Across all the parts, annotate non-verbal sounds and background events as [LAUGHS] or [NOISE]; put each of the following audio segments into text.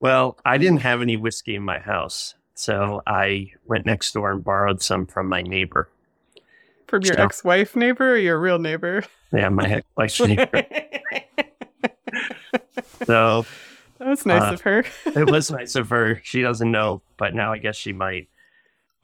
Well, I didn't have any whiskey in my house. So I went next door and borrowed some from my neighbor. From your So- ex wife neighbor or your real neighbor? Yeah, my ex [LAUGHS] neighbor. So That was nice Uh, of her. it was nice of her. She doesn't know, but now I guess she might.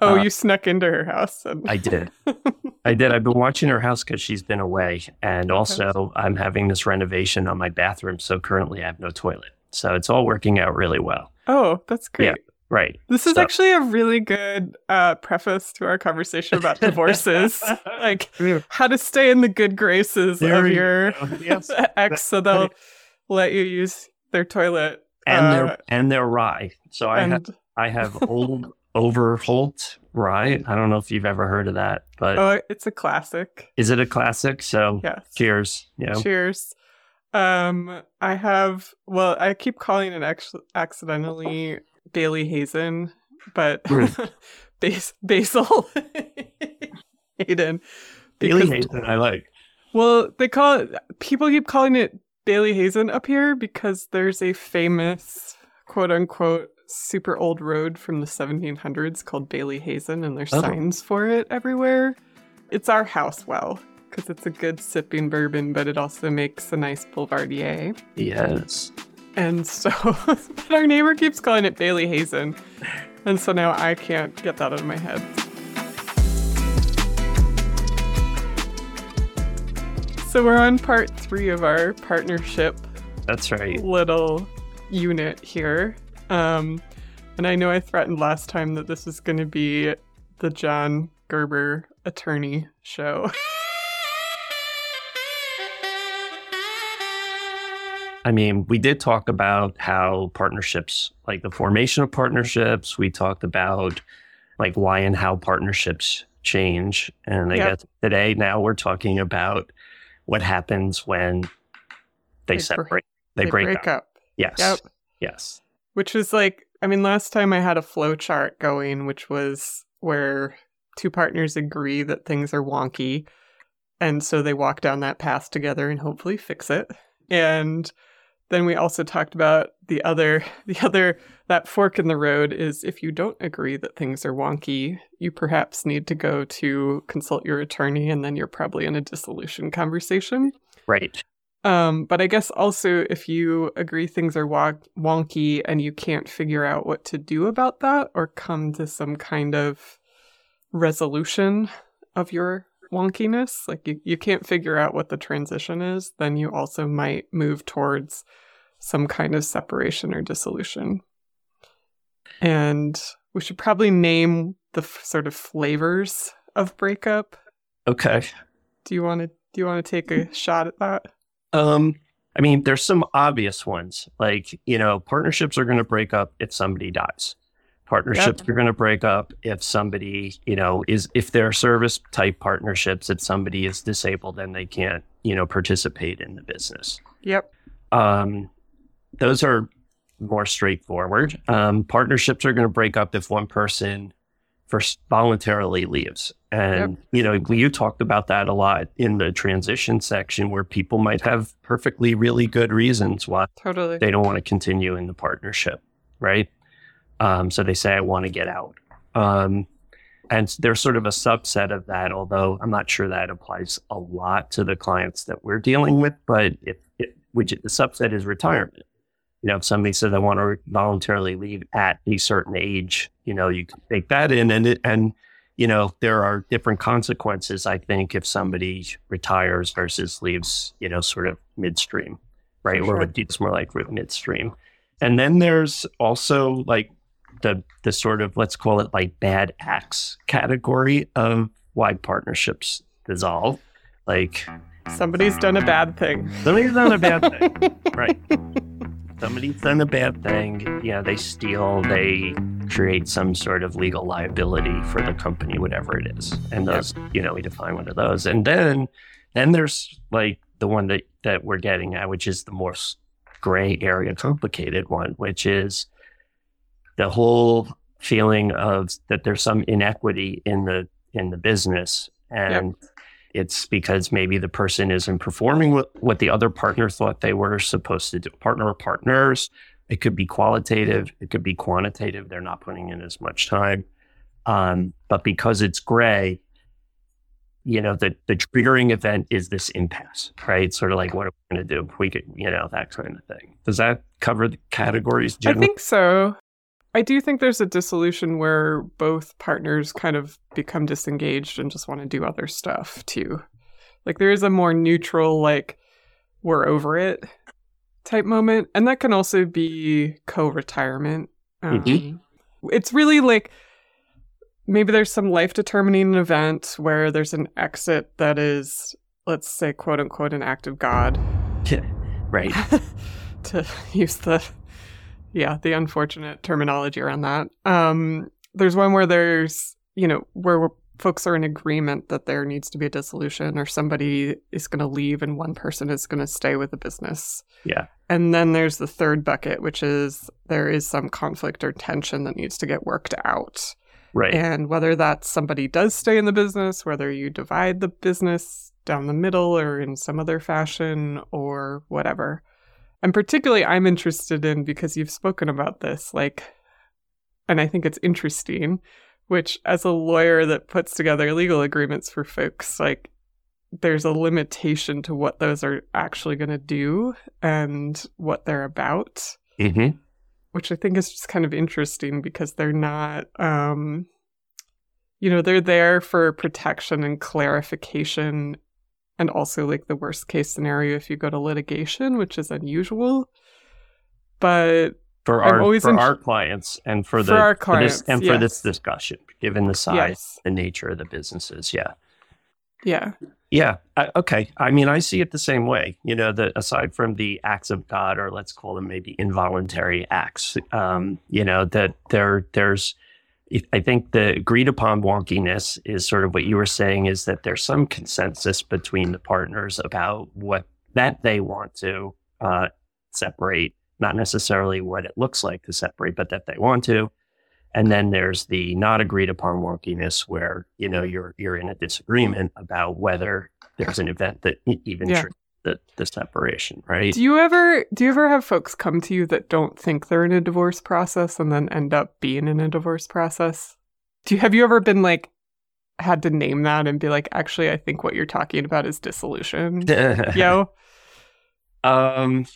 Oh, uh, you snuck into her house. And... I did. [LAUGHS] I did. I've been watching her house because she's been away. And also, I'm having this renovation on my bathroom. So currently, I have no toilet. So it's all working out really well. oh, that's great. Yeah. Right. This is So- actually a really good uh, preface to our conversation about divorces. [LAUGHS] like how to stay in the good graces There of your. Yes. [LAUGHS] ex so they'll let you use their toilet. And Uh, they're and they're rye. So I have I have old Overholt rye. I don't know if you've ever heard of that, but oh, it's a classic. is it a classic? So Yes. cheers. You know. Cheers. Um, I have well, I keep calling it actually accidentally Bailey Hazen, but [LAUGHS] Bas- Basil [LAUGHS] Hayden. Bailey Hazen, I like. Well, they call it. People keep calling it Bayley Hazen up here because there's a famous quote unquote super old road from the 1700s called Bailey Hazen, and there's Oh. signs for it everywhere. It's our house well because it's a good sipping bourbon, but it also makes a nice Boulevardier. Yes. And so, [LAUGHS] but our neighbor keeps calling it Bailey Hazen, and so now I can't get that out of my head. So we're on part three of our partnership That's right. little unit here. Um, and I know I threatened last time that this was going to be the John Gerber attorney show. [LAUGHS] I mean, we did talk about how partnerships, like the formation of partnerships, we talked about like why and how partnerships change. And I Yep. guess today, now we're talking about what happens when they, They separate, they, break, up. Yes. Yep. Yes. Which is like, I mean, last time I had a flow chart going, which was where two partners agree that things are wonky. And so they walk down that path together and hopefully fix it. And then we also talked about the other, [LAUGHS] the other, that fork in the road is if you don't agree that things are wonky, you perhaps need to go to consult your attorney and then you're probably in a dissolution conversation. Right. Um, but I guess also if you agree things are wonky and you can't figure out what to do about that or come to some kind of resolution of your wonkiness, like you, you can't figure out what the transition is, then you also might move towards some kind of separation or dissolution. And we should probably name the f- sort of flavors of breakup. Okay. Do you want to do you want to take a shot at that? Um, I mean, there's some obvious ones. Like, you know, partnerships are going to break up if somebody dies. Partnerships are going to break up if somebody, you know, is if they're service type partnerships, if somebody is disabled and they can't, you know, participate in the business. Yep. Um, those are more straightforward. Um, partnerships are going to break up if one person first voluntarily leaves. And, you know, you talked about that a lot in the transition section where people might have perfectly really good reasons why Totally. they don't want to continue in the partnership, right? Um, so they say, I want to get out. Um, and there's sort of a subset of that, although I'm not sure that applies a lot to the clients that we're dealing with. But if, if which the subset is retirement. You know, if somebody says I want to voluntarily leave at a certain age, you know, you can take that in, and it, and you know, there are different consequences. I think if somebody retires versus leaves, you know, sort of midstream, right, For or sure. it's more like midstream. And then there's also like the the sort of let's call it like bad acts category of why partnerships dissolve. Like Somebody's done a bad thing. somebody's done a bad thing, [LAUGHS] right? Somebody's done a bad thing. Yeah, they steal. They create some sort of legal liability for the company, whatever it is. And those, you know, we define one of those. And then, then there's like the one that that we're getting at, which is the more gray area, complicated one, which is the whole feeling of that there's some inequity in the in the business and it's because maybe the person isn't performing what, what the other partner thought they were supposed to do partner or partners It could be qualitative, it could be quantitative. They're not putting in as much time. Um, but because it's gray, you know, the, the triggering event is this impasse, right? Sort of like, what are we going to do? We could, you know, that kind of thing. Does that cover the categories? I think so. I do think there's a dissolution where both partners kind of become disengaged and just want to do other stuff too. Like there is a more neutral, like, we're over it type moment. And that can also be co retirement. Um, Mhm. It's really like maybe there's some life determining event where there's an exit that is, let's say, quote unquote, an act of God [LAUGHS] right. [LAUGHS] to use the yeah the unfortunate terminology around that um there's one where there's you know where folks are in agreement that there needs to be a dissolution or somebody is going to leave and one person is going to stay with the business Yeah. and then there's the third bucket which is there is some conflict or tension that needs to get worked out Right. and whether that's somebody does stay in the business, whether you divide the business down the middle or in some other fashion or whatever. And particularly, I'm interested in because you've spoken about this, like, and I think it's interesting, which as a lawyer that puts together legal agreements for folks, like, there's a limitation to what those are actually going to do and what they're about. Hmm which I think is just kind of interesting because they're not, um, you know, they're there for protection and clarification, and also like the worst case scenario if you go to litigation, which is unusual. But For I'm our always for our clients and for the For our this, clients, and for this discussion, given the size, yes, the nature of the businesses, yeah. yeah, Yeah. I, okay. I mean, I see it the same way. You know, that aside from the acts of God, or let's call them maybe involuntary acts, um, you know, that there, there's, I think the agreed upon wonkiness is sort of what you were saying is that there's some consensus between the partners about what that they want to uh, separate, not necessarily what it looks like to separate, but that they want to. And then there's the not agreed upon wonkiness where, you know, you're you're in a disagreement about whether there's an event that even Yeah. The, the separation, right? Do you ever do you ever have folks come to you that don't think they're in a divorce process and then end up being in a divorce process? Do you have you ever been like had to name that and be like, actually, I think what you're talking about is dissolution? [LAUGHS] Yo, Um,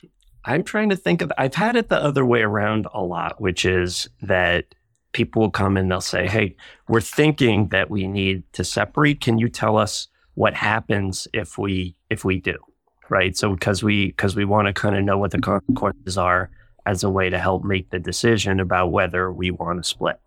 I'm trying to think of. I've had it the other way around a lot, which is that people will come and they'll say, "Hey, we're thinking that we need to separate. Can you tell us what happens if we if we do?" Right. So because we because we want to kind of know what the consequences are as a way to help make the decision about whether we want to split.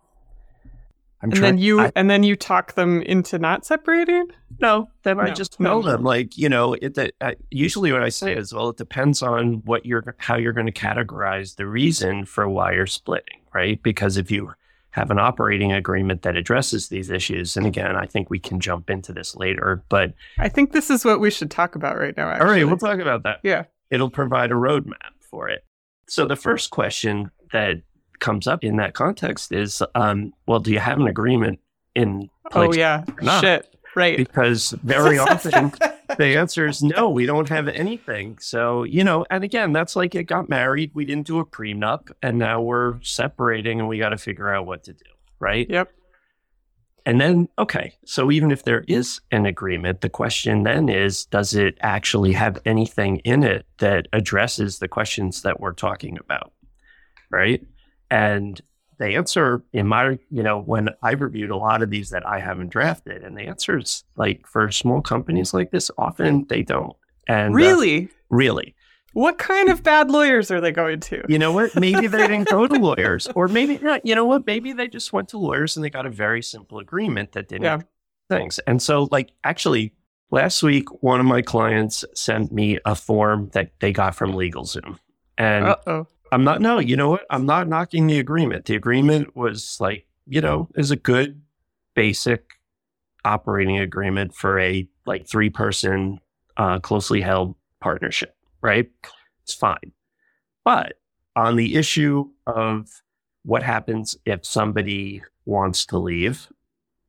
I'm and then you I- and then you talk them into not separating. no, then I No, just no. them like you know it. That uh, usually what I say is, well, it depends on what you're how you're going to categorize the reason for why you're splitting, right? Because if you have an operating agreement that addresses these issues, and again, I think we can jump into this later, but I think this is what we should talk about right now. Actually. all right, we'll talk about that. yeah. It'll provide a roadmap for it. So the first question that comes up in that context is, um, well, do you have an agreement in place? Oh yeah. Shit. Right. Because very [LAUGHS] often the answer is no, we don't have anything. So, you know, and again, that's like it got married, we didn't do a prenup, and now we're separating and we got to figure out what to do, right? Yep. And then, okay, so even if there is an agreement, the question then is does it actually have anything in it that addresses the questions that we're talking about, right? And the answer in my, you know, when I've reviewed a lot of these that I haven't drafted, and the answer is like for small companies like this, often they don't. And uh, Really? really, What kind of bad lawyers are they going to? you know what? Maybe they didn't go to lawyers, or [LAUGHS] maybe not. You know what? Maybe they just went to lawyers and they got a very simple agreement that didn't Yeah. things. And so, like, actually, last week, one of my clients sent me a form that they got from LegalZoom. And Uh oh. I'm not, no, you know what? I'm not knocking the agreement. The agreement was like, you know, is a good basic operating agreement for a like three person, uh, closely held partnership, right? It's fine. But on the issue of what happens if somebody wants to leave,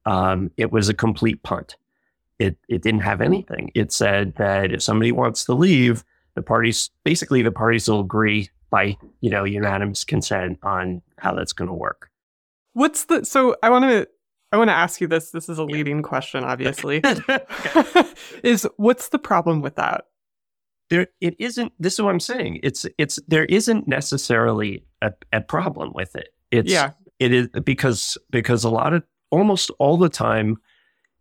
um, it was a complete punt. It, it didn't have anything. It said that if somebody wants to leave, the parties basically the parties will agree by you know unanimous consent on how that's going to work. What's the so I want to I want to ask you this. This is a leading question, obviously. [LAUGHS] [LAUGHS] is what's the problem with that? There, it isn't. This is what I'm saying. It's, it's. There isn't necessarily a, a problem with it. It's, Yeah. It is because because a lot of almost all the time,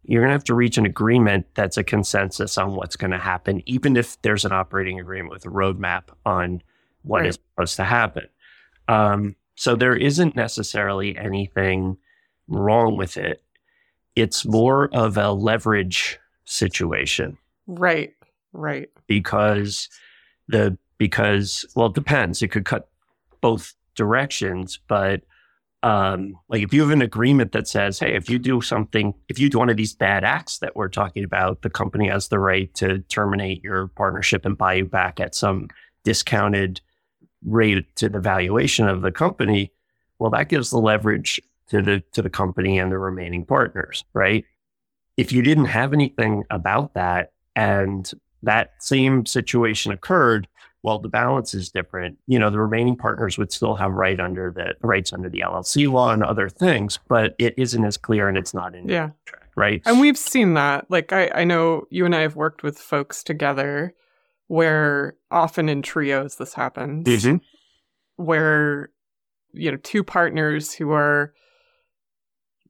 you're gonna have to reach an agreement that's a consensus on what's going to happen, even if there's an operating agreement with a roadmap on what Right. is supposed to happen. Um, so there isn't necessarily anything wrong with it. It's more of a leverage situation Right. Right. because the because well it depends. It could cut both directions, but um like if you have an agreement that says, hey, if you do something, if you do one of these bad acts that we're talking about, the company has the right to terminate your partnership and buy you back at some discounted rate to the valuation of the company. Well, that gives the leverage to the to the company and the remaining partners, right? If you didn't have anything about that and that same situation occurred, well, the balance is different. You know, the remaining partners would still have right under the rights under the LLC law and other things, but it isn't as clear and it's not in Yeah. contract, right? And we've seen that. Like I, I know you and I have worked with folks together where often in trios this happens. Mhm. Where you know, two partners who are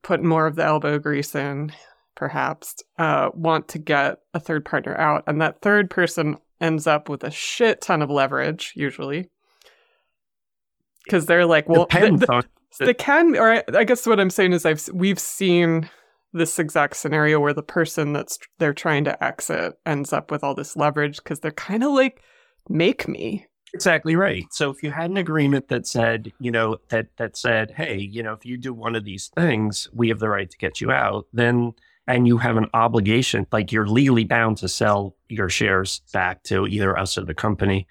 putting more of the elbow grease in, perhaps, uh, want to get a third partner out. And that third person ends up with a shit ton of leverage, usually. Because they're like, well, Depends th- on they can, or I, I guess what I'm saying is I've we've seen this exact scenario where the person that's they're trying to exit ends up with all this leverage because they're kind of like, make me. Exactly right. So if you had an agreement that said, you know, that that said, hey, you know, if you do one of these things, we have the right to get you out, then and you have an obligation, like you're legally bound to sell your shares back to either us or the company,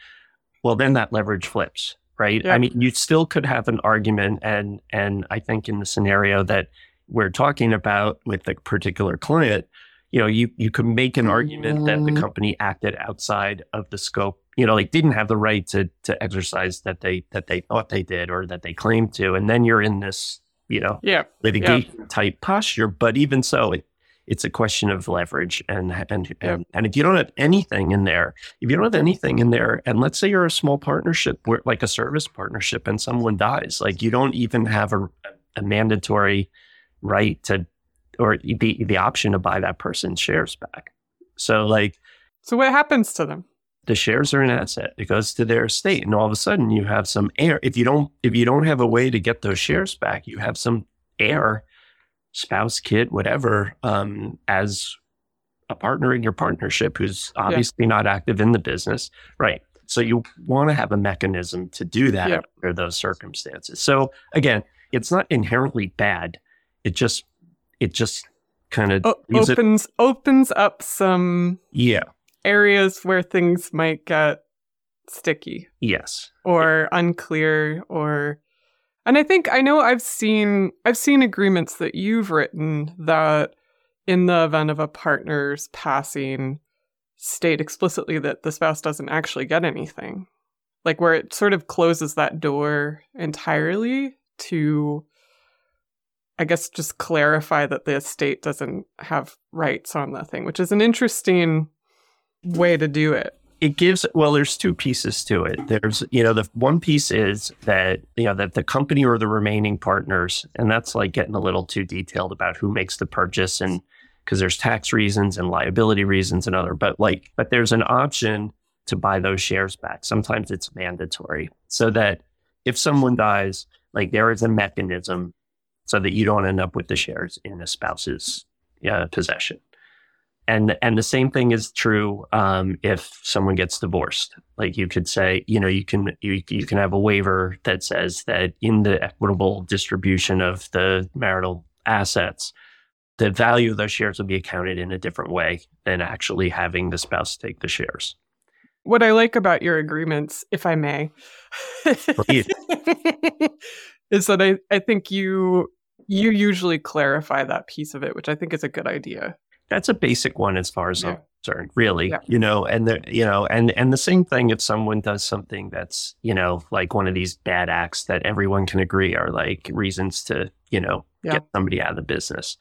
well then that leverage flips, right? Yeah. I mean, you still could have an argument and and I think in the scenario that we're talking about with the particular client, you know, you you could make an argument that the Mhm. company acted outside of the scope, you know, like didn't have the right to to exercise that they that they thought they did or that they claimed to, and then you're in this, you know, Yeah. litigation type posture. But even so, it, it's a question of leverage, and and, and and if you don't have anything in there, if you don't have anything in there, and let's say you're a small partnership, where, like a service partnership, and someone dies, like you don't even have a, a mandatory right to or the the option to buy that person's shares back. So like So what happens to them? the shares are an asset. It goes to their estate, and all of a sudden you have some heir. If you don't if you don't have a way to get those shares back, you have some heir, spouse, kid, whatever, um, as a partner in your partnership who's obviously not active in the business, right? So you want to have a mechanism to do that Yeah. under those circumstances. So again, it's not inherently bad. It just it just kind of O- leaves it. opens opens up some Yeah. areas where things might get sticky. Yes. or unclear or and i think i know i've seen i've seen agreements that you've written that in the event of a partner's passing state explicitly that the spouse doesn't actually get anything like where it sort of closes that door entirely to i guess just clarify that the estate doesn't have rights on the thing which is an interesting way to do it. It gives well there's two pieces to it. There's you know the one piece is that you know that the company or the remaining partners and that's like getting a little too detailed about who makes the purchase and because there's tax reasons and liability reasons and other but like but there's an option to buy those shares back. Sometimes it's mandatory. So that if someone dies like there is a mechanism so that you don't end up with the shares in a spouse's uh, possession and and the same thing is true um, if someone gets divorced. Like you could say, you know, you can you you can have a waiver that says that in the equitable distribution of the marital assets, the value of those shares will be accounted in a different way than actually having the spouse take the shares. What I like about your agreements, if I may. [LAUGHS] is that I, I think you you usually clarify that piece of it, which I think is a good idea. That's a basic one as far as Yeah. I'm concerned, really. Yeah. You know, and the you know, and and the same thing if someone does something that's, you know, like one of these bad acts that everyone can agree are like reasons to, you know, Yeah. get somebody out of the business.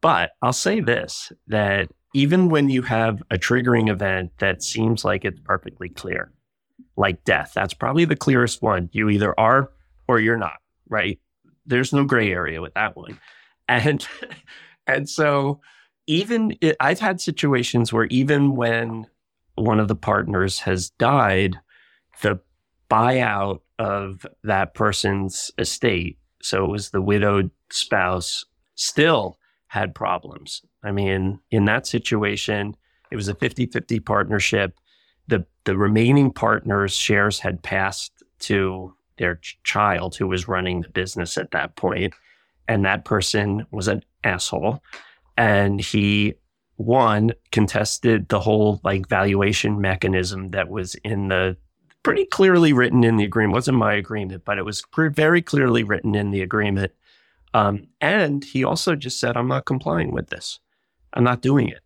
But I'll say this that even when you have a triggering event that seems like it's perfectly clear, like death, that's probably the clearest one. You either are or you're not, right? There's no gray area with that one. And [LAUGHS] and so even it, I've had situations where even when one of the partners has died, the buyout of that person's estate, so it was the widowed spouse, still had problems. I mean, in that situation, it was a 50 50 partnership. The, the remaining partners' shares had passed to their ch- child who was running the business at that point, And that person was an asshole. And he, one, contested the whole like valuation mechanism that was in the pretty clearly written in the agreement. It wasn't my agreement, but it was very clearly written in the agreement. Um, and he also just said, I'm not complying with this. I'm not doing it.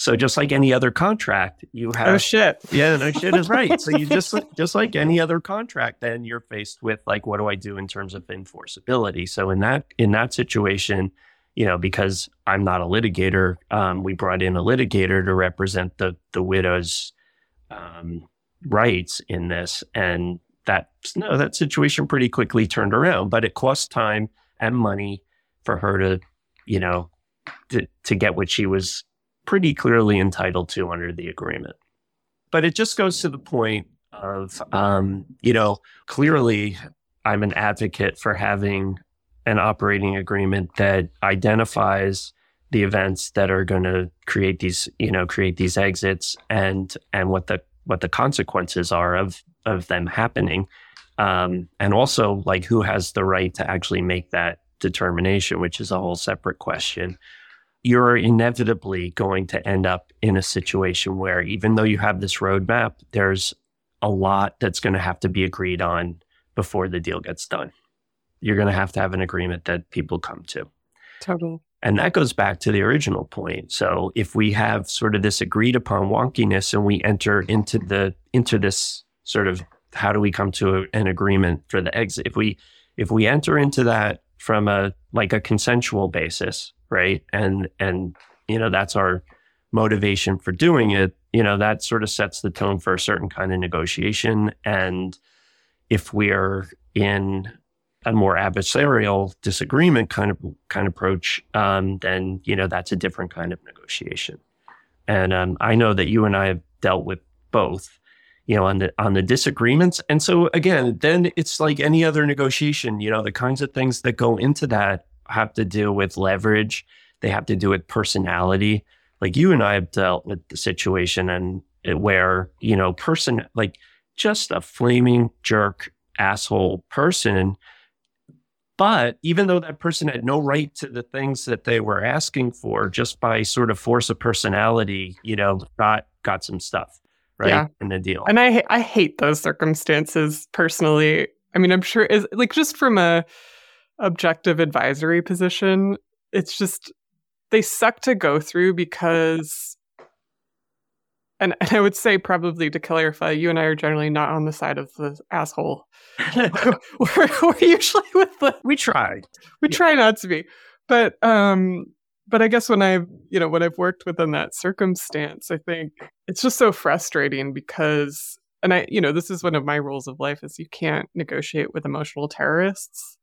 So just like any other contract, you have Oh shit. yeah, no shit is right. So you just [LAUGHS] just like any other contract, then you're faced with like, what do I do in terms of enforceability? So in that in that situation, you know, because I'm not a litigator, um, we brought in a litigator to represent the the widow's um, rights in this, and that no, that situation pretty quickly turned around. But it cost time and money for her to, you know, to to get what she was pretty clearly entitled to under the agreement. But it just goes to the point of, um, you know, clearly I'm an advocate for having an operating agreement that identifies the events that are going to create these, you know, create these exits and and what the what the consequences are of of them happening, um, and also like who has the right to actually make that determination, which is a whole separate question you're inevitably going to end up in a situation where even though you have this roadmap, there's a lot that's going to have to be agreed on before the deal gets done. You're going to have to have an agreement that people come to. Totally. And that goes back to the original point. So if we have sort of this agreed upon wonkiness and we enter into the into this sort of how do we come to a, an agreement for the exit? If we if we enter into that from a like a consensual basis, right? And and you know that's our motivation for doing it. You know that sort of sets the tone for a certain kind of negotiation. And if we are in a more adversarial disagreement kind of kind of approach, um, then you know that's a different kind of negotiation. And um, I know that you and I have dealt with both, you know, on the on the disagreements. And so again, then it's like any other negotiation. You know, the kinds of things that go into that have to do with leverage. They have to do with personality. Like you and I have dealt with the situation and where you know, person like just a flaming jerk asshole person but even though that person had no right to the things that they were asking for, just by sort of force of personality, you know, got got some stuff right Yeah. in the deal. And I I hate those circumstances personally. I mean, I'm sure is like just from a objective advisory position, it's just they suck to go through because and, and I would say probably to clarify, you and I are generally not on the side of the asshole. [LAUGHS] [LAUGHS] we're, we're usually with the we tried. we try not to be but um but i guess when i've you know when i've worked within that circumstance i think it's just so frustrating because and i you know this is one of my rules of life is you can't negotiate with emotional terrorists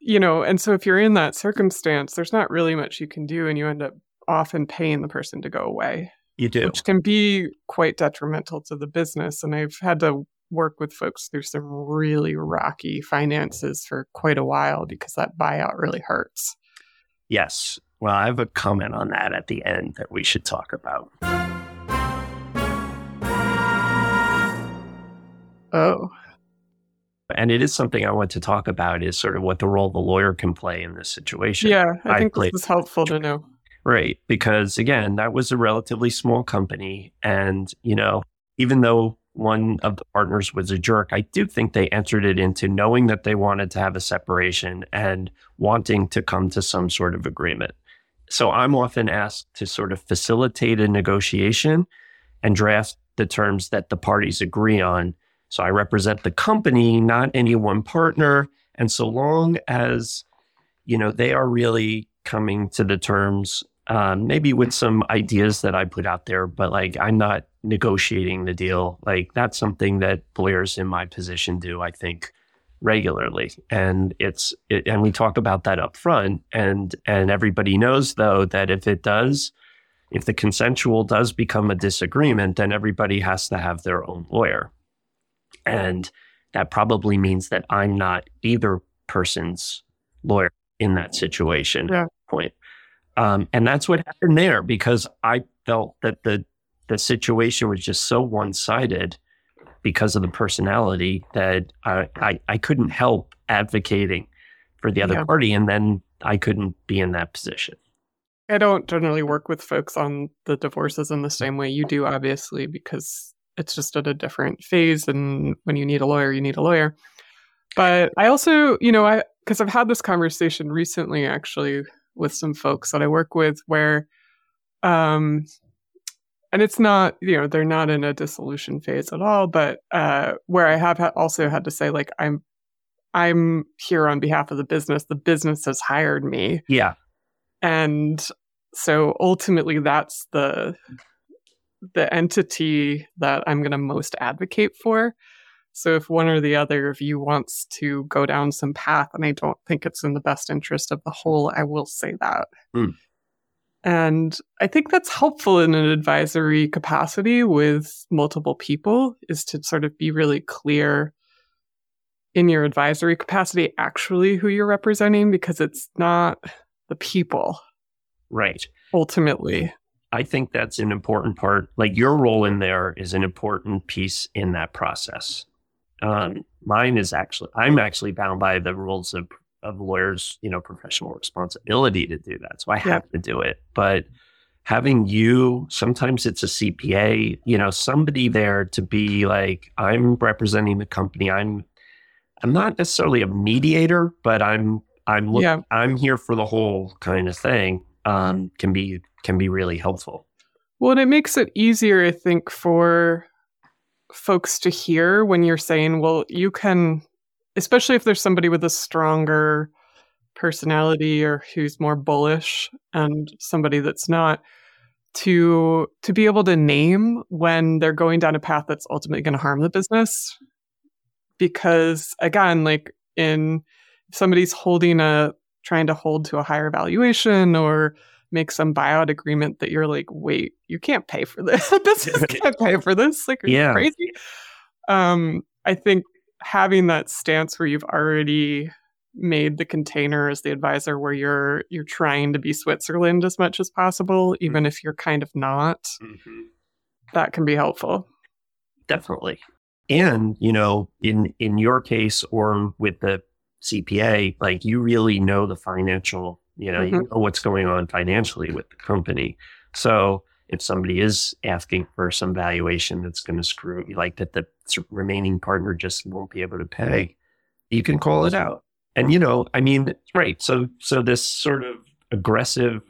you know and so if you're in that circumstance there's not really much you can do and you end up often paying the person to go away You do. which can be quite detrimental to the business. And I've had to work with folks through some really rocky finances for quite a while because that buyout really hurts. Yes. Well, I have a comment on that at the end that we should talk about. Oh, And it is something I want to talk about is sort of what the role the lawyer can play in this situation. yeah. I I think played- this is helpful to know. Right. Because again, that was a relatively small company. And, you know, even though one of the partners was a jerk, I do think they entered it into knowing that they wanted to have a separation and wanting to come to some sort of agreement. so I'm often asked to sort of facilitate a negotiation and draft the terms that the parties agree on. So I represent the company, not any one partner. And so long as, you know, they are really coming to the terms, um, maybe with some ideas that I put out there, but like I'm not negotiating the deal. Like that's something that lawyers in my position do, I think, regularly. And it's it, and we talk about that up front. And and everybody knows though that if it does, if the consensual does become a disagreement, then everybody has to have their own lawyer. And that probably means that I'm not either person's lawyer in that situation Yeah. point. Um, and that's what happened there because I felt that the the situation was just so one sided because of the personality that I, I, I couldn't help advocating for the other Yeah. party. And then I couldn't be in that position. I don't generally work with folks on the divorces in the same way you do, obviously, because it's just at a different phase. And when you need a lawyer, you need a lawyer. But I also, you know, I, because I've had this conversation recently actually with some folks that I work with where, um, and it's not, you know, they're not in a dissolution phase at all, but uh, where I have ha- also had to say, like, I'm, I'm here on behalf of the business. The business has hired me Yeah. and so ultimately that's the the entity that i'm going to most advocate for so if one or the other of you wants to go down some path and i don't think it's in the best interest of the whole i will say that Hmm. and i think that's helpful in an advisory capacity with multiple people is to sort of be really clear in your advisory capacity actually who you're representing because it's not the people Right. ultimately. I think that's an important part. Like your role in there is an important piece in that process. Um, mine is actually, I'm actually bound by the rules of, of lawyers, you know, professional responsibility to do that. So I have to do it. But having you, sometimes it's a CPA, you know, somebody there to be like, I'm representing the company. I'm, I'm not necessarily a mediator, but I'm, I'm, look, Yeah. I'm here for the whole kind of thing. Um, can be can be really helpful. Well, and it makes it easier, I think, for folks to hear when you're saying, well, you can, especially if there's somebody with a stronger personality or who's more bullish and somebody that's not to to be able to name when they're going down a path that's ultimately going to harm the business because again like in somebody's holding a trying to hold to a higher valuation or make some buyout agreement that you're like, wait, you can't pay for this. The business can't pay for this. Like, are Yeah. you crazy? Um, I think having that stance where you've already made the container as the advisor where you're you're trying to be Switzerland as much as possible, even if you're kind of not, that can be helpful. Definitely. And, you know, in in your case or with the CPA, like you really know the financial, you know, you Mhm. know what's going on financially with the company. So if somebody is asking for some valuation that's going to screw you, like that the remaining partner just won't be able to pay, you can call it out. And you know, I mean, right. So so this sort of aggressive,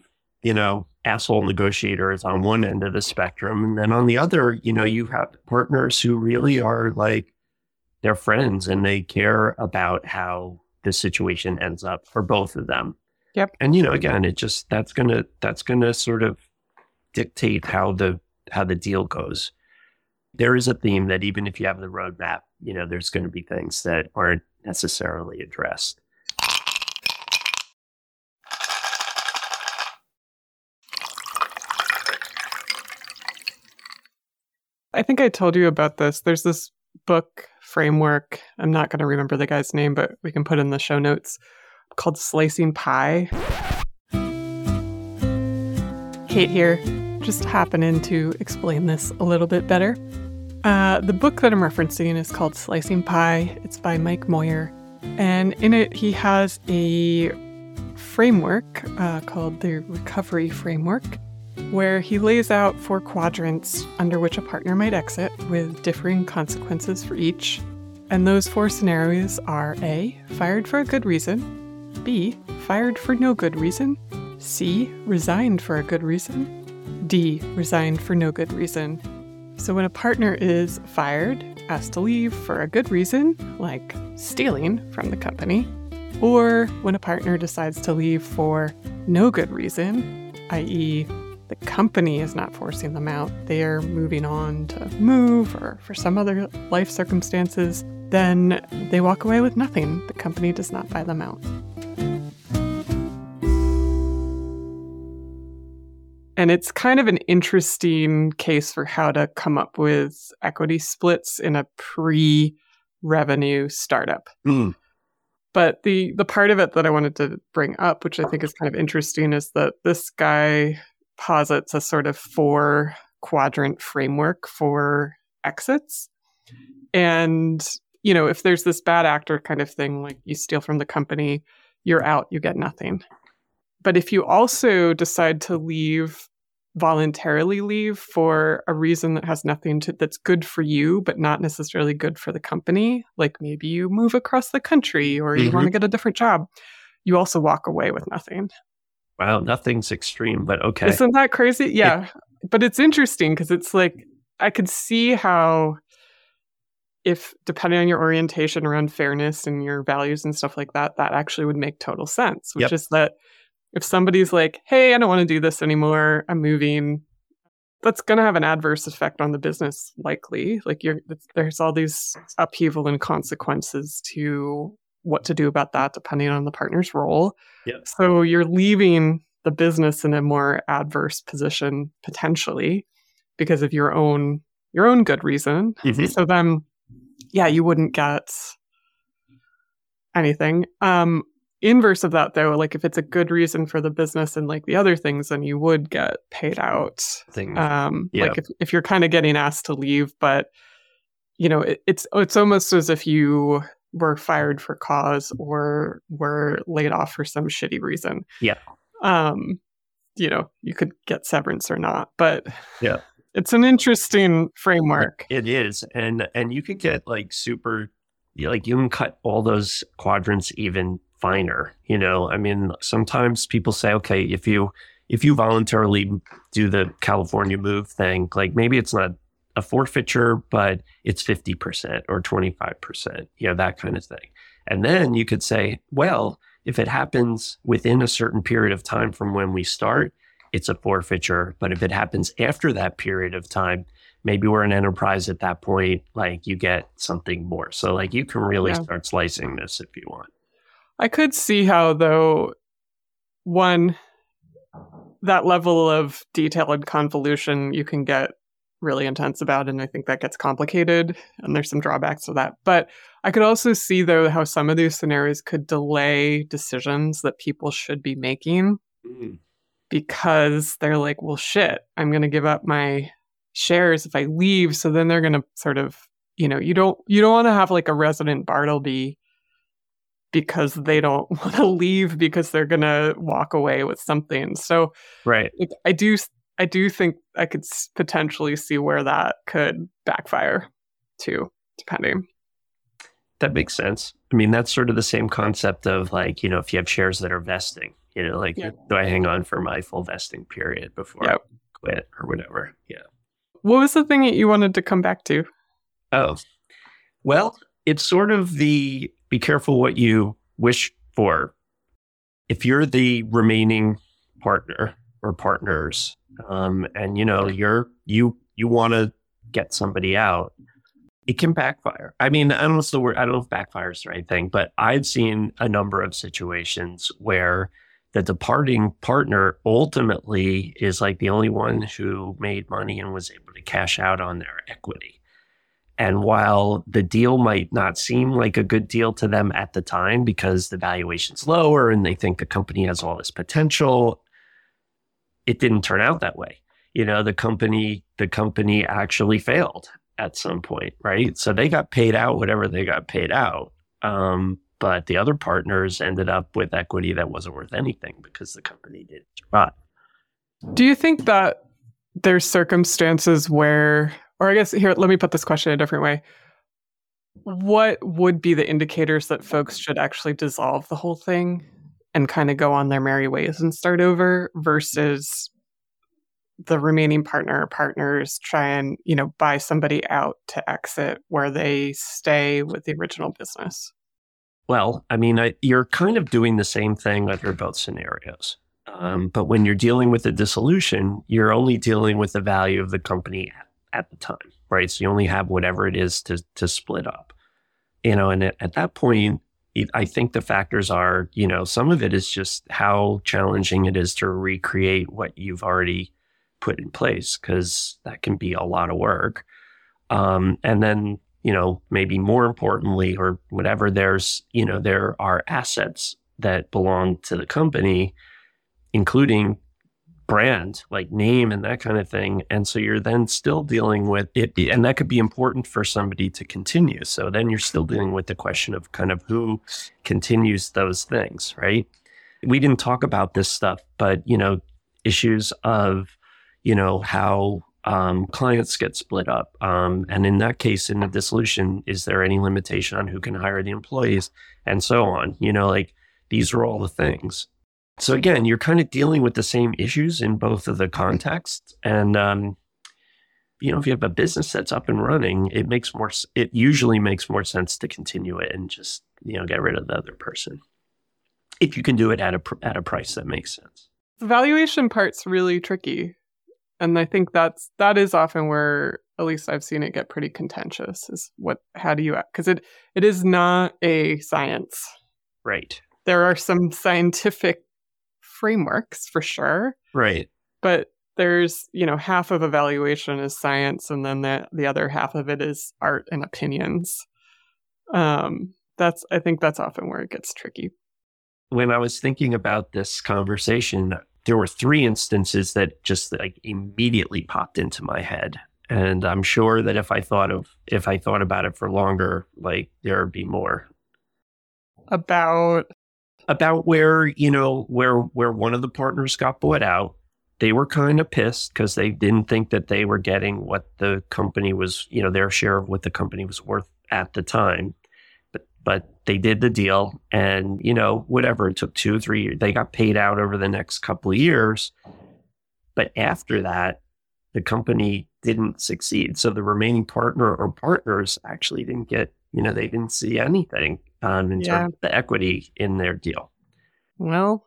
you know, asshole negotiator is on one end of the spectrum. And then on the other, you know, you have partners who really are like they're friends and they care about how the situation ends up for both of them. Yep. And you know, again, it just that's gonna that's gonna sort of dictate how the how the deal goes. There is a theme that even if you have the roadmap, you know, there's going to be things that aren't necessarily addressed. I think I told you about this. There's this book framework. I'm not going to remember the guy's name, but we can put in the show notes called Slicing Pie. Kate here, just happening to explain this a little bit better. Uh, the book that I'm referencing is called Slicing Pie. It's by Mike Moyer. And in it, he has a framework uh, called the Recovery Framework where he lays out four quadrants under which a partner might exit with differing consequences for each. And those four scenarios are A, fired for a good reason, B, fired for no good reason, C. Resigned for a good reason. D. Resigned for no good reason. So, when a partner is fired, asked to leave for a good reason, like stealing from the company, or when a partner decides to leave for no good reason, i.e., the company is not forcing them out, they are moving on to move or for some other life circumstances, then they walk away with nothing. The company does not buy them out. And it's kind of an interesting case for how to come up with equity splits in a pre revenue startup. Mm. But the the part of it that I wanted to bring up, which I think is kind of interesting, is that this guy posits a sort of four quadrant framework for exits. And, you know, if there's this bad actor kind of thing, like you steal from the company, you're out, you get nothing. But if you also decide to leave voluntarily leave for a reason that has nothing to that's good for you but not necessarily good for the company like maybe you move across the country or you Mhm. want to get a different job you also walk away with nothing Wow, nothing's extreme, but okay. isn't that crazy yeah but it's interesting because it's like i could see how if depending on your orientation around fairness and your values and stuff like that that actually would make total sense which Yep. is that if somebody's like hey i don't want to do this anymore i'm moving that's going to have an adverse effect on the business likely like you're there's all these upheaval and consequences to what to do about that depending on the partner's role Yep. so you're leaving the business in a more adverse position potentially because of your own your own good reason Mhm. so then yeah you wouldn't get anything um inverse of that though like if it's a good reason for the business and like the other things then you would get paid out Thing. um Yeah. like if, if you're kind of getting asked to leave but you know it, it's it's almost as if you were fired for cause or were laid off for some shitty reason Yeah. um you know you could get severance or not but Yeah. it's an interesting framework It is, and and you could get like super, like you can cut all those quadrants even finer. You know, I mean, sometimes people say, okay, if you if you voluntarily do the California move thing, like maybe it's not a forfeiture, but it's fifty percent or twenty five percent. You know, that kind of thing. And then you could say, well, if it happens within a certain period of time from when we start, it's a forfeiture. But if it happens after that period of time, maybe we're an enterprise at that point, like you get something more. So like you can really Yeah. start slicing this if you want. I could see how, though, one, that level of detail and convolution you can get really intense about. And I think that gets complicated and there's some drawbacks to that. But I could also see, though, how some of these scenarios could delay decisions that people should be making mm. because they're like, well, shit, I'm going to give up my shares if I leave. So then they're going to sort of, you know, you don't, you don't want to have like a resident Bartleby because they don't [LAUGHS] want to leave because they're going to walk away with something. So Right. like, I do, I do think I could potentially see where that could backfire too, depending. That makes sense. I mean, that's sort of the same concept of like, you know, if you have shares that are vesting, you know, like Yeah. do I hang on for my full vesting period before Yep. I quit or whatever? Yeah. What was the thing that you wanted to come back to? Oh, well, it's sort of the be careful what you wish for. If you're the remaining partner or partners, um, and you know you're you you want to get somebody out, it can backfire. I mean, I don't know if the word I don't know if backfire is the right thing, but I've seen a number of situations where the departing partner ultimately is like the only one who made money and was able to cash out on their equity. And while the deal might not seem like a good deal to them at the time because the valuation's lower and they think the company has all this potential, it didn't turn out that way. You know, the company the company actually failed at some point, right? So they got paid out whatever they got paid out. Um, but the other partners ended up with equity that wasn't worth anything because the company didn't survive. Do you think that there's circumstances where, or I guess here, let me put this question a different way. What would be the indicators that folks should actually dissolve the whole thing and kind of go on their merry ways and start over versus the remaining partner or partners try and you know buy somebody out to exit where they stay with the original business well i mean I, you're kind of doing the same thing under both scenarios um, but when you're dealing with a dissolution you're only dealing with the value of the company at, the time right so you only have whatever it is to, to split up you know and at, at that point I think the factors are, you know, some of it is just how challenging it is to recreate what you've already put in place because that can be a lot of work. Um, and then, you know, maybe more importantly, or whatever, there's, you know, there are assets that belong to the company, including brand, like name and that kind of thing. And so you're then still dealing with it. And that could be important for somebody to continue. So then you're still dealing with the question of kind of who continues those things, right? We didn't talk about this stuff, but, you know, issues of you know, how um, clients get split up. Um, and in that case, in the dissolution, is there any limitation on who can hire the employees and so on? You know, like these are all the things. So again, you're kind of dealing with the same issues in both of the contexts. And, um, you know, if you have a business that's up and running, it makes more, it usually makes more sense to continue it and just, you know, get rid of the other person. If you can do it at a, at a price that makes sense. The valuation part's really tricky and I think that's that is often where at least I've seen it get pretty contentious. Is what how do you because it it is not a science, right? There are some scientific frameworks for sure, right? But there's you know half of evaluation is science, and then the the other half of it is art and opinions. Um, that's I think that's often where it gets tricky. When I was thinking about this conversation, there were three instances that just like immediately popped into my head. And I'm sure that if I thought of if I thought about it for longer, like there would be more. About about where, you know, where where one of the partners got bought out. They were kind of pissed because they didn't think that they were getting what the company was, you know, their share of what the company was worth at the time. But but they did the deal and you know whatever it took two three years they got paid out over the next couple of years. But after that the company didn't succeed. So the remaining partner or partners actually didn't get you know they didn't see anything um, in yeah. terms of the equity in their deal well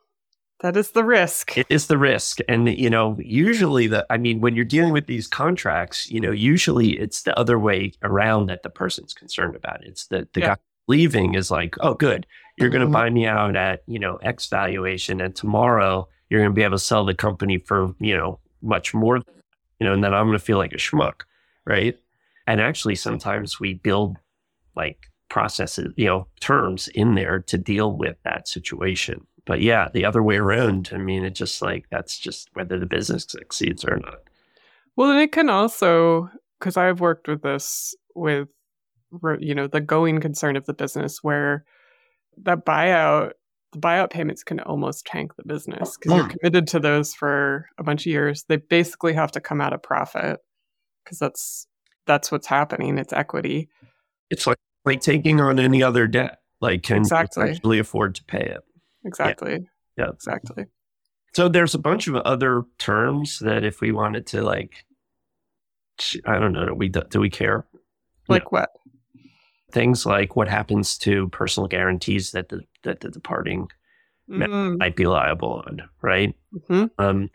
that is the risk it is the risk and you know usually the i mean when you're dealing with these contracts you know usually it's the other way around that the person's concerned about it's the the yeah. guy leaving is like, oh, good, you're going to mm-hmm. buy me out at you know X valuation, and tomorrow you're going to be able to sell the company for you know much more, you know, and then I'm going to feel like a schmuck, right? And actually, sometimes we build like processes, you know, terms in there to deal with that situation. But yeah, the other way around. I mean, it just like that's just whether the business succeeds or not. Well, and it can also because I've worked with this with you know the going concern of the business where that buyout the buyout payments can almost tank the business because you're hmm. committed to those for a bunch of years they basically have to come out of profit because that's that's what's happening it's equity it's like like taking on any other debt like can exactly. you actually afford to pay it exactly yeah. yeah exactly so there's a bunch of other terms that if we wanted to like i don't know do we do we care like no. what things like what happens to personal guarantees that the that the departing mm-hmm. might be liable on, right? Mm-hmm. Um,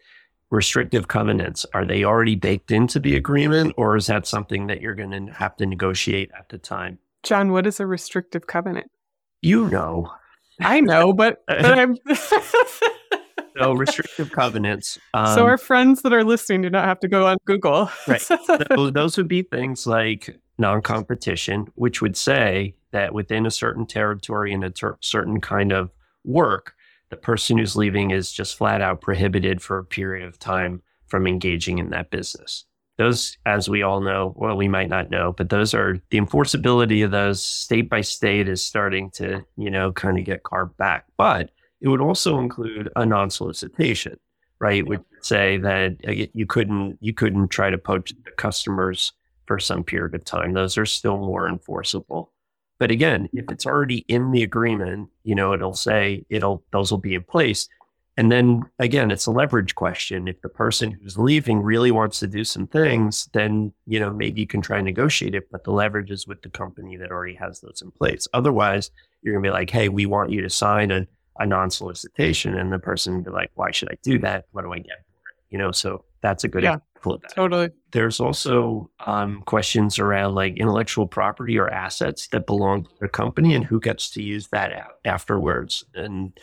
restrictive covenants are they already baked into the agreement, or is that something that you're going to have to negotiate at the time? John, what is a restrictive covenant? You know, I know, but, [LAUGHS] but I'm. so restrictive covenants. Um, so our friends that are listening do not have to go on Google. right. [LAUGHS] So those would be things like non competition, which would say that within a certain territory and a ter- certain kind of work, the person who's leaving is just flat out prohibited for a period of time from engaging in that business. Those, as we all know, well, we might not know, but those are the enforceability of those state by state is starting to, you know, kind of get carved back. But it would also include a non solicitation, right? Yeah. Would say that uh, you couldn't, you couldn't try to poach the customers for some period of time. Those are still more enforceable. But again, if it's already in the agreement, you know, it'll say it'll those will be in place. And then again, it's a leverage question. If the person who's leaving really wants to do some things, then, you know, maybe you can try and negotiate it, but the leverage is with the company that already has those in place. Otherwise, you're going to be like, hey, we want you to sign a, a non solicitation. And the person will be like, why should I do that? What do I get for it? You know, so that's a good Yeah, example of that. Totally. There's also um, questions around like intellectual property or assets that belong to the company and who gets to use that afterwards. And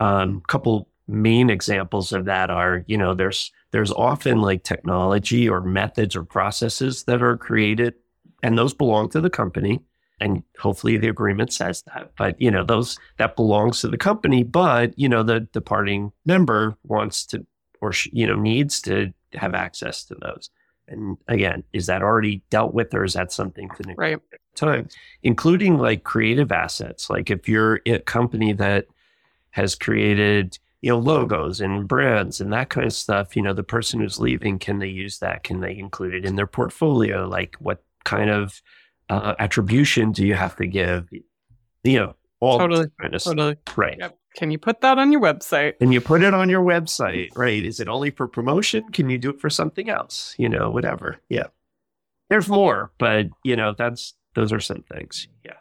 a um, couple main examples of that are, you know, there's there's often like technology or methods or processes that are created, and those belong to the company. And hopefully the agreement says that. But you know, those that belongs to the company. But you know, the departing member wants to or you know needs to have access to those. And again, is that already dealt with, or is that something to negotiate Right. time? Including like creative assets, like if you're eh, a company that has created you know logos and brands and that kind of stuff, you know the person who's leaving can they use that? Can they include it in their portfolio? Like what kind of uh, attribution do you have to give? You know, all Totally. kind of stuff. Totally. right. Yep. Can you put that on your website? And you put it on your website, right? Is it only for promotion? Can you do it for something else? You know, whatever. Yeah. There's more, but you know, that's those are some things. Yeah.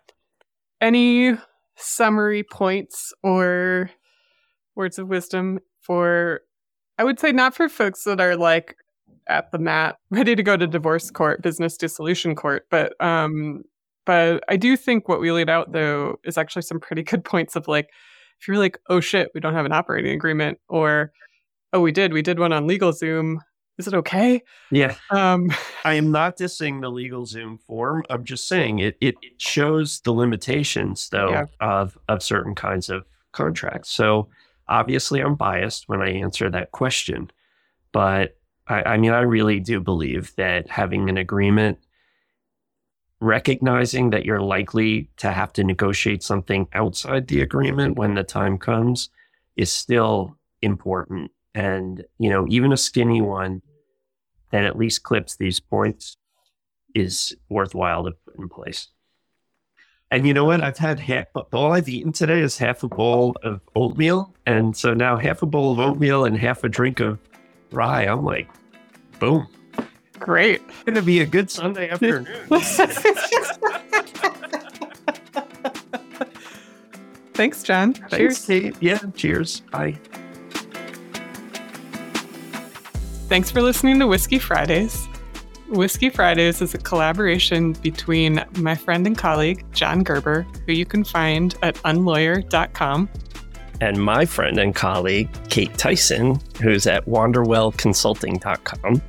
Any summary points or words of wisdom for, I would say, not for folks that are like at the mat, [LAUGHS] ready to go to divorce court, business dissolution court, but um, but I do think what we laid out though is actually some pretty [LAUGHS] good points of like, if you're like, oh shit, we don't have an operating agreement, or oh we did, we did one on LegalZoom. Is it okay? Yeah. Um, I am not dissing the LegalZoom form. I'm just saying it it, it shows the limitations though Yeah. of of certain kinds of contracts. So obviously I'm biased when I answer that question. But I, I mean I really do believe that having an agreement recognizing that you're likely to have to negotiate something outside the agreement when the time comes is still important. And, you know, even a skinny one that at least clips these points is worthwhile to put in place. And you know what? I've had half, all I've eaten today is half a bowl of oatmeal. And so now half a bowl of oatmeal and half a drink of rye. I'm like, boom. great. It's going to be a good Sunday [LAUGHS] afternoon. Thanks, John. Thanks, Kate. Yeah, cheers. Bye. Thanks for listening to Whiskey Fridays. Whiskey Fridays is a collaboration between my friend and colleague, John Gerber, who you can find at unlawyer.com, And my friend and colleague, Kate Tyson, who's at wanderwellconsulting.com.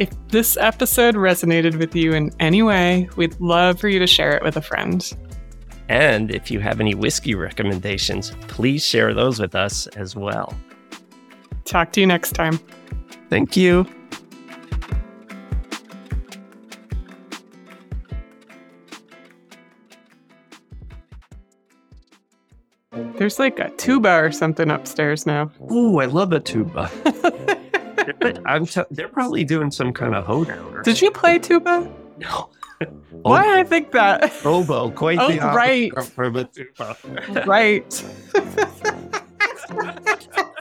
If this episode resonated with you in any way, we'd love for you to share it with a friend. And if you have any whiskey recommendations, please share those with us as well. Talk to you next time. Thank you. There's like a tuba or something upstairs now. Ooh, I love a tuba. [LAUGHS] But I'm t- they're probably doing some kind of hoedown. Or Did you play tuba? No. [LAUGHS] Why did I think that? Oboe, quite Oh, the opposite right. from a tuba. right. [LAUGHS]